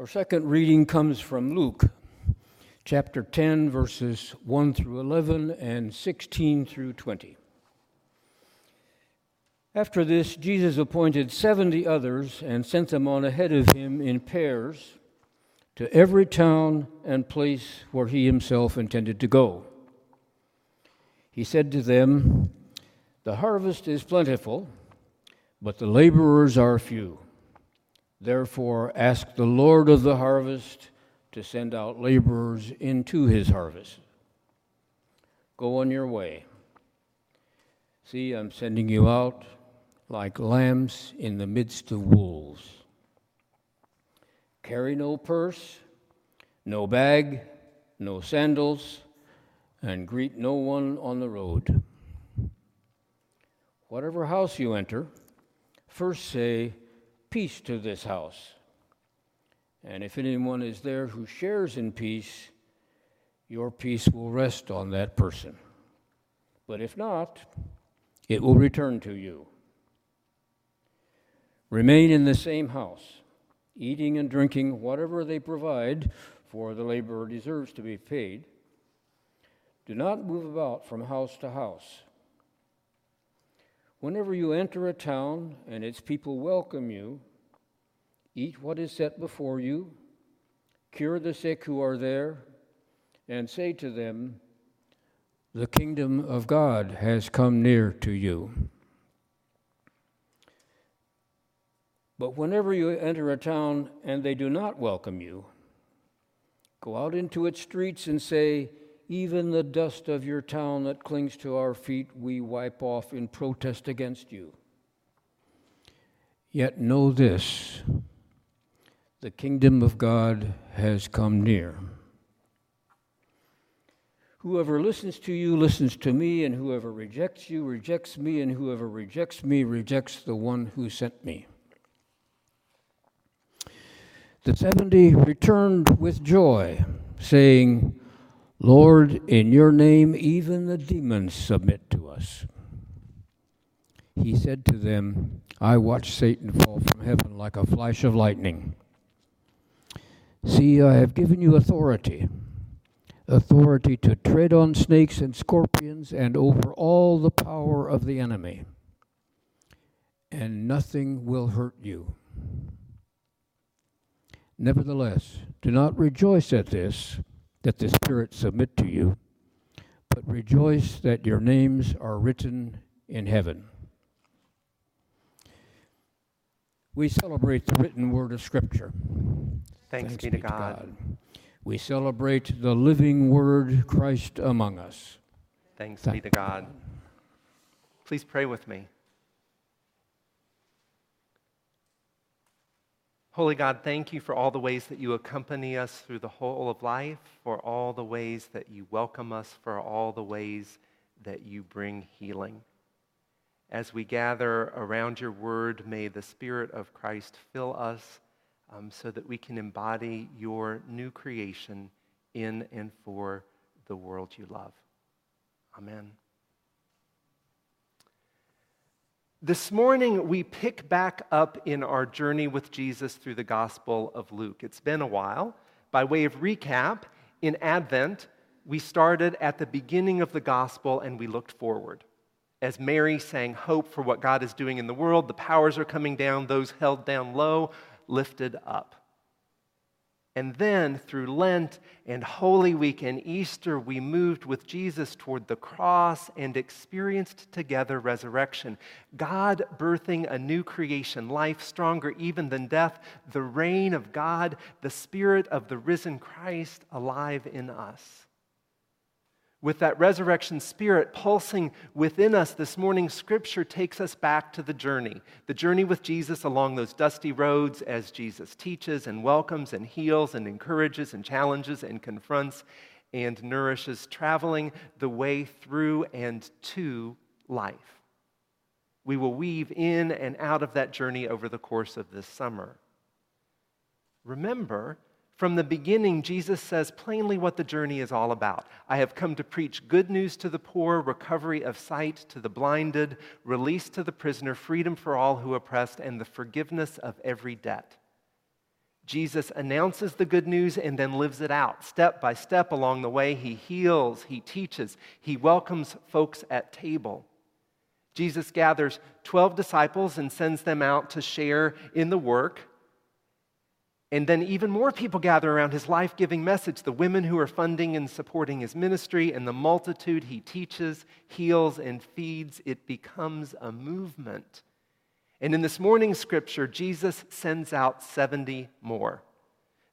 Our second reading comes from Luke chapter 10, verses 1 through 11 and 16 through 20. After this, Jesus appointed 70 others and sent them on ahead of him in pairs to every town and place where he himself intended to go. He said to them, The harvest is plentiful, but the laborers are few. Therefore, ask the Lord of the harvest to send out laborers into his harvest. Go on your way. See, I'm sending you out like lambs in the midst of wolves. Carry no purse, no bag, no sandals, and greet no one on the road. Whatever house you enter, first say, peace to this house. And if anyone is there who shares in peace, your peace will rest on that person. But if not, it will return to you. Remain in the same house, eating and drinking whatever they provide, for the laborer deserves to be paid. Do not move about from house to house. Whenever you enter a town and its people welcome you, eat what is set before you, cure the sick who are there, and say to them, The kingdom of God has come near to you. But whenever you enter a town and they do not welcome you, go out into its streets and say, even the dust of your town that clings to our feet we wipe off in protest against you. Yet know this the kingdom of God has come near. Whoever listens to you listens to me, and whoever rejects you rejects me, and whoever rejects me rejects the one who sent me. The seventy returned with joy, saying, Lord, in your name even the demons submit to us. He said to them, I watched Satan fall from heaven like a flash of lightning. See, I have given you authority authority to tread on snakes and scorpions and over all the power of the enemy, and nothing will hurt you. Nevertheless, do not rejoice at this that the Spirit submit to you, but rejoice that your names are written in heaven. We celebrate the written word of Scripture. Thanks, Thanks be, to, God. to God. We celebrate the living word, Christ among us. Thanks Thank be to God. Please pray with me. Holy God, thank you for all the ways that you accompany us through the whole of life, for all the ways that you welcome us, for all the ways that you bring healing. As we gather around your word, may the Spirit of Christ fill us um, so that we can embody your new creation in and for the world you love. Amen. This morning, we pick back up in our journey with Jesus through the Gospel of Luke. It's been a while. By way of recap, in Advent, we started at the beginning of the Gospel and we looked forward. As Mary sang hope for what God is doing in the world, the powers are coming down, those held down low, lifted up. And then through Lent and Holy Week and Easter, we moved with Jesus toward the cross and experienced together resurrection. God birthing a new creation, life stronger even than death, the reign of God, the Spirit of the risen Christ alive in us with that resurrection spirit pulsing within us, this morning scripture takes us back to the journey. The journey with Jesus along those dusty roads as Jesus teaches and welcomes and heals and encourages and challenges and confronts and nourishes, traveling the way through and to life. We will weave in and out of that journey over the course of this summer. Remember, from the beginning, Jesus says plainly what the journey is all about. I have come to preach good news to the poor, recovery of sight to the blinded, release to the prisoner, freedom for all who oppressed, and the forgiveness of every debt. Jesus announces the good news and then lives it out. Step by step along the way, he heals, he teaches, he welcomes folks at table. Jesus gathers 12 disciples and sends them out to share in the work. And then even more people gather around his life giving message the women who are funding and supporting his ministry, and the multitude he teaches, heals, and feeds. It becomes a movement. And in this morning's scripture, Jesus sends out 70 more.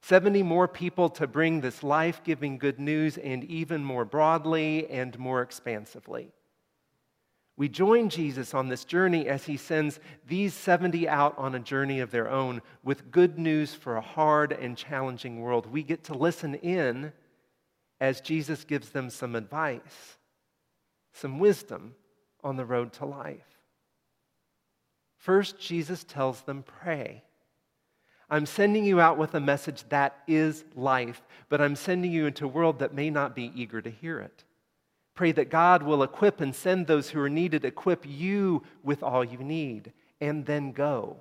70 more people to bring this life giving good news, and even more broadly and more expansively. We join Jesus on this journey as he sends these 70 out on a journey of their own with good news for a hard and challenging world. We get to listen in as Jesus gives them some advice, some wisdom on the road to life. First, Jesus tells them, Pray. I'm sending you out with a message that is life, but I'm sending you into a world that may not be eager to hear it. Pray that God will equip and send those who are needed, equip you with all you need, and then go.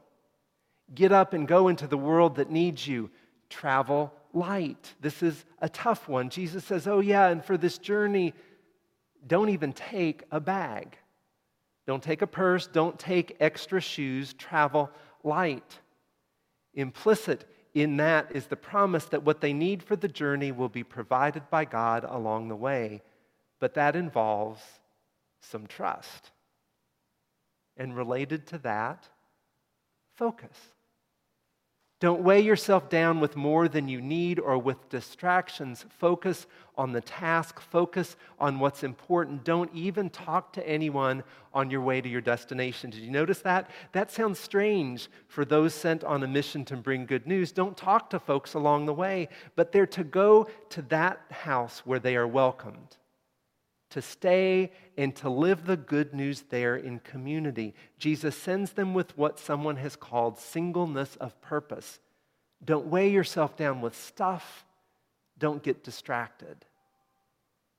Get up and go into the world that needs you. Travel light. This is a tough one. Jesus says, Oh, yeah, and for this journey, don't even take a bag. Don't take a purse. Don't take extra shoes. Travel light. Implicit in that is the promise that what they need for the journey will be provided by God along the way but that involves some trust. And related to that, focus. Don't weigh yourself down with more than you need or with distractions. Focus on the task, focus on what's important. Don't even talk to anyone on your way to your destination. Did you notice that? That sounds strange for those sent on a mission to bring good news. Don't talk to folks along the way, but they're to go to that house where they are welcomed to stay and to live the good news there in community. Jesus sends them with what someone has called singleness of purpose. Don't weigh yourself down with stuff, don't get distracted.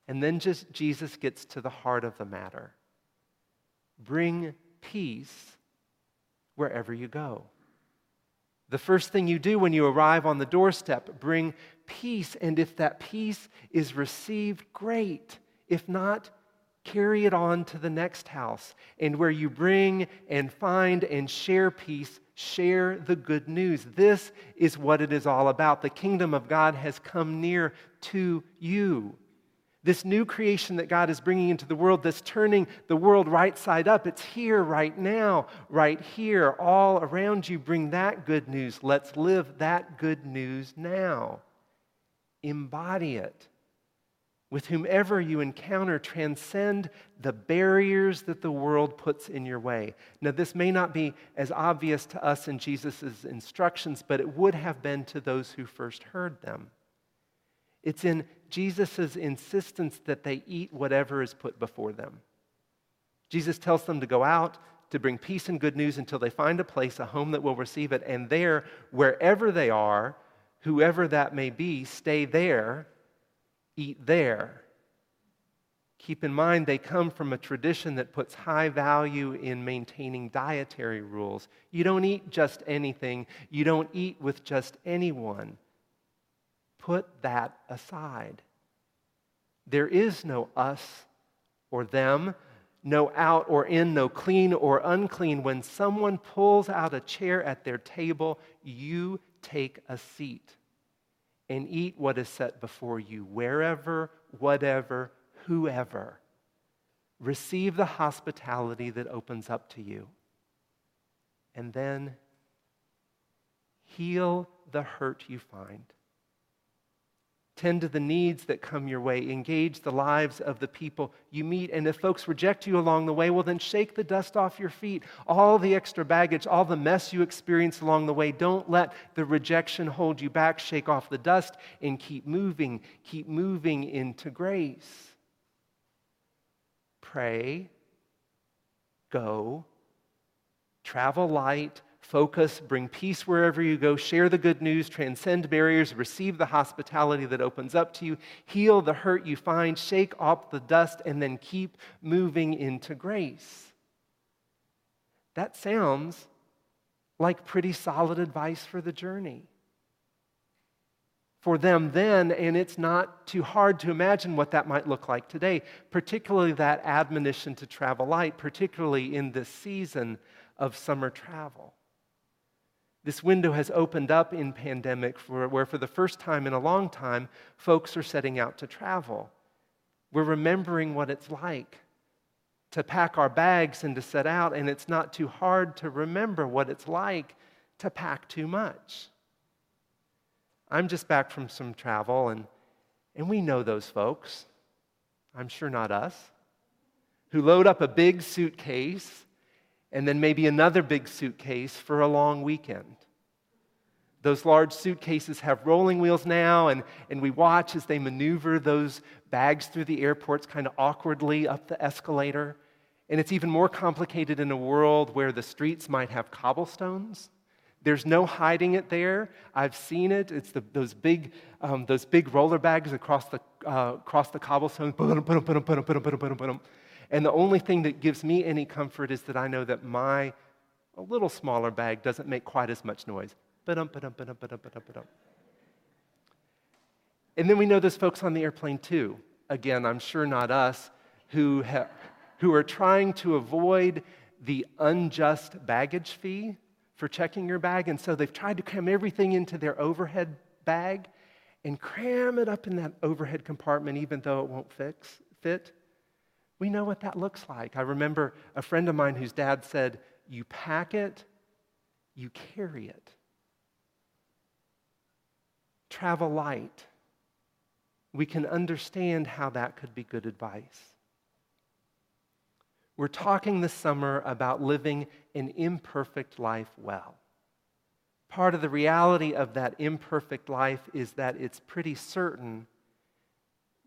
And then just Jesus gets to the heart of the matter. Bring peace wherever you go. The first thing you do when you arrive on the doorstep, bring peace. And if that peace is received, great. If not, carry it on to the next house. And where you bring and find and share peace, share the good news. This is what it is all about. The kingdom of God has come near to you. This new creation that God is bringing into the world, that's turning the world right side up, it's here right now, right here, all around you. Bring that good news. Let's live that good news now. Embody it with whomever you encounter, transcend the barriers that the world puts in your way. Now, this may not be as obvious to us in Jesus' instructions, but it would have been to those who first heard them. It's in Jesus' insistence that they eat whatever is put before them. Jesus tells them to go out, to bring peace and good news until they find a place, a home that will receive it, and there, wherever they are, whoever that may be, stay there eat there. Keep in mind, they come from a tradition that puts high value in maintaining dietary rules. You don't eat just anything, you don't eat with just anyone. Put that aside. There is no us or them, no out or in, no clean or unclean. When someone pulls out a chair at their table, you take a seat and eat what is set before you, wherever, whatever, whoever. Receive the hospitality that opens up to you. And then heal the hurt you find. Tend to the needs that come your way. Engage the lives of the people you meet. And if folks reject you along the way, well, then shake the dust off your feet. All the extra baggage, all the mess you experience along the way, don't let the rejection hold you back. Shake off the dust and keep moving. Keep moving into grace. Pray, go, travel light focus, bring peace wherever you go, share the good news, transcend barriers, receive the hospitality that opens up to you, heal the hurt you find, shake off the dust, and then keep moving into grace. That sounds like pretty solid advice for the journey. for them then, and it's not too hard to imagine what that might look like today, particularly that admonition to travel light, particularly in this season of summer travel. This window has opened up in pandemic for, where, for the first time in a long time, folks are setting out to travel. We're remembering what it's like to pack our bags and to set out, and it's not too hard to remember what it's like to pack too much. I'm just back from some travel, and, and we know those folks. I'm sure not us, who load up a big suitcase and then maybe another big suitcase for a long weekend. Those large suitcases have rolling wheels now, and, and we watch as they maneuver those bags through the airports kind of awkwardly up the escalator. And it's even more complicated in a world where the streets might have cobblestones. There's no hiding it there. I've seen it. It's the, those, big, um, those big roller bags across the, uh, across the cobblestones. And the only thing that gives me any comfort is that I know that my a little smaller bag doesn't make quite as much noise. And then we know there's folks on the airplane too. Again, I'm sure not us, who, ha- who are trying to avoid the unjust baggage fee for checking your bag. And so they've tried to cram everything into their overhead bag and cram it up in that overhead compartment, even though it won't fix, fit. We know what that looks like. I remember a friend of mine whose dad said, You pack it, you carry it. Travel light. We can understand how that could be good advice. We're talking this summer about living an imperfect life well. Part of the reality of that imperfect life is that it's pretty certain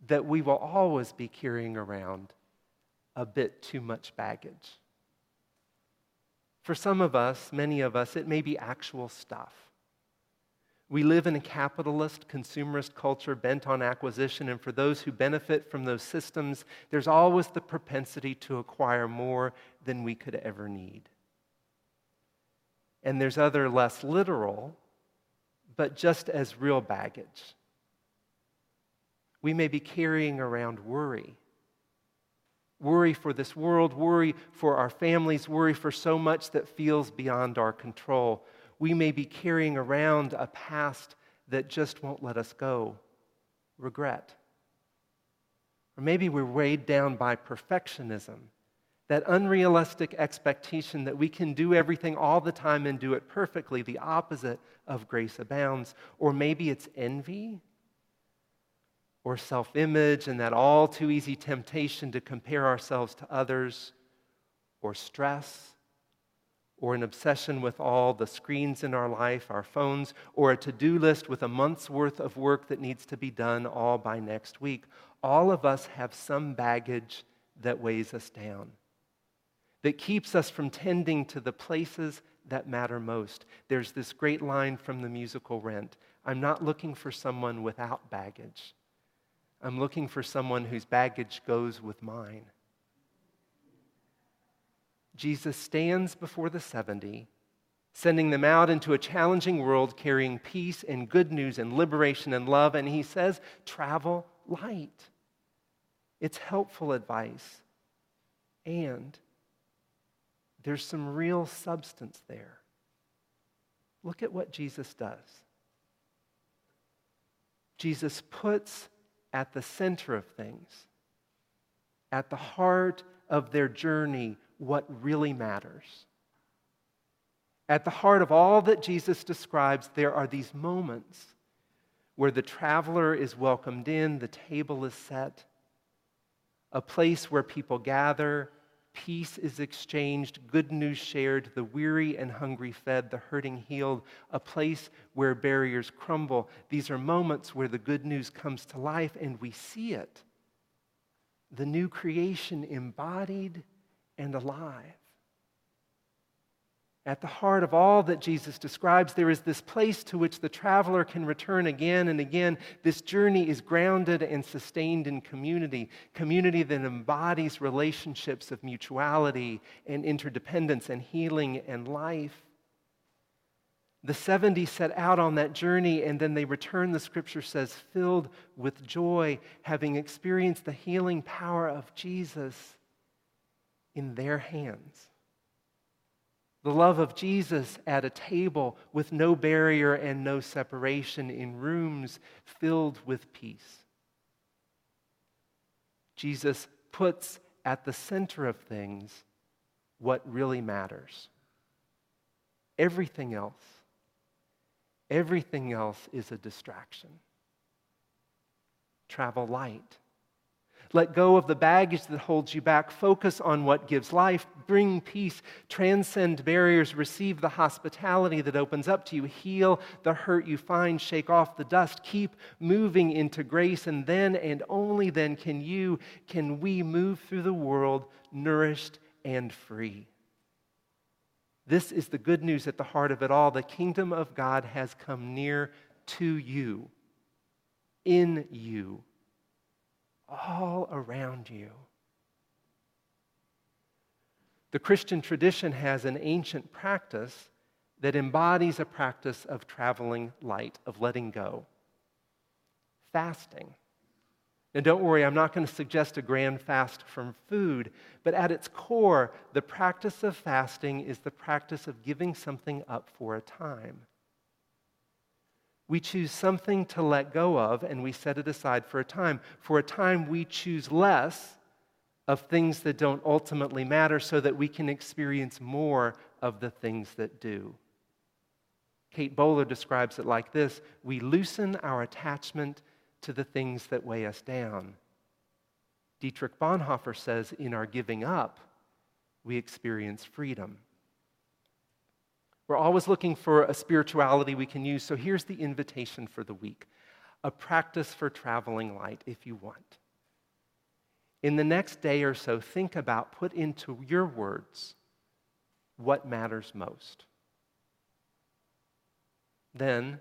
that we will always be carrying around a bit too much baggage. For some of us, many of us, it may be actual stuff. We live in a capitalist, consumerist culture bent on acquisition, and for those who benefit from those systems, there's always the propensity to acquire more than we could ever need. And there's other less literal, but just as real baggage. We may be carrying around worry worry for this world, worry for our families, worry for so much that feels beyond our control. We may be carrying around a past that just won't let us go, regret. Or maybe we're weighed down by perfectionism, that unrealistic expectation that we can do everything all the time and do it perfectly, the opposite of grace abounds. Or maybe it's envy or self image and that all too easy temptation to compare ourselves to others, or stress, or an obsession with all the screens in our life, our phones, or a to do list with a month's worth of work that needs to be done all by next week. All of us have some baggage that weighs us down, that keeps us from tending to the places that matter most. There's this great line from the musical Rent I'm not looking for someone without baggage. I'm looking for someone whose baggage goes with mine. Jesus stands before the 70, sending them out into a challenging world carrying peace and good news and liberation and love, and he says, Travel light. It's helpful advice. And there's some real substance there. Look at what Jesus does. Jesus puts at the center of things, at the heart of their journey, what really matters. At the heart of all that Jesus describes, there are these moments where the traveler is welcomed in, the table is set, a place where people gather, Peace is exchanged, good news shared, the weary and hungry fed, the hurting healed, a place where barriers crumble. These are moments where the good news comes to life and we see it. The new creation embodied and alive. At the heart of all that Jesus describes, there is this place to which the traveler can return again and again. This journey is grounded and sustained in community, community that embodies relationships of mutuality and interdependence and healing and life. The 70 set out on that journey and then they return, the scripture says, filled with joy, having experienced the healing power of Jesus in their hands. The love of Jesus at a table with no barrier and no separation in rooms filled with peace. Jesus puts at the center of things what really matters. Everything else, everything else is a distraction. Travel light. Let go of the baggage that holds you back. Focus on what gives life. Bring peace. Transcend barriers. Receive the hospitality that opens up to you. Heal the hurt you find. Shake off the dust. Keep moving into grace. And then and only then can you, can we move through the world nourished and free. This is the good news at the heart of it all. The kingdom of God has come near to you, in you, all around you. The Christian tradition has an ancient practice that embodies a practice of traveling light, of letting go. Fasting. Now, don't worry, I'm not going to suggest a grand fast from food, but at its core, the practice of fasting is the practice of giving something up for a time. We choose something to let go of and we set it aside for a time. For a time, we choose less of things that don't ultimately matter so that we can experience more of the things that do. Kate Bowler describes it like this We loosen our attachment to the things that weigh us down. Dietrich Bonhoeffer says, in our giving up, we experience freedom. We're always looking for a spirituality we can use, so here's the invitation for the week a practice for traveling light if you want. In the next day or so, think about, put into your words what matters most. Then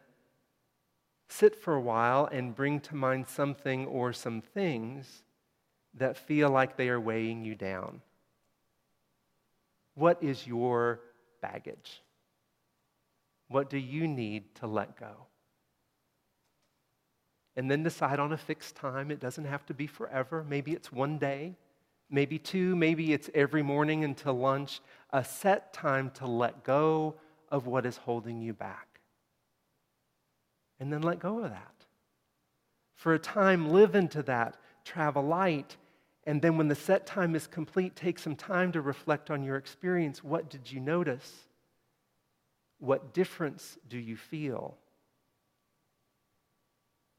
sit for a while and bring to mind something or some things that feel like they are weighing you down. What is your baggage? What do you need to let go? And then decide on a fixed time. It doesn't have to be forever. Maybe it's one day, maybe two, maybe it's every morning until lunch. A set time to let go of what is holding you back and then let go of that. For a time, live into that, travel light, and then when the set time is complete, take some time to reflect on your experience. What did you notice? What difference do you feel?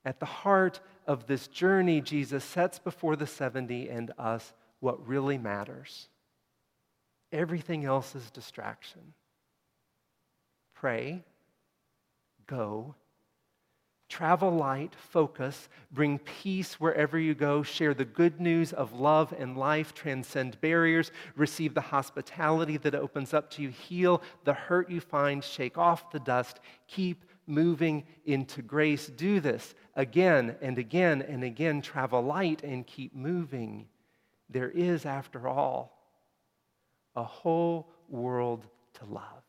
At the heart of this journey, Jesus sets before the 70 and us what really matters. Everything else is distraction. Pray, go, Travel light, focus, bring peace wherever you go, share the good news of love and life, transcend barriers, receive the hospitality that opens up to you, heal the hurt you find, shake off the dust, keep moving into grace. Do this again and again and again. Travel light and keep moving. There is, after all, a whole world to love.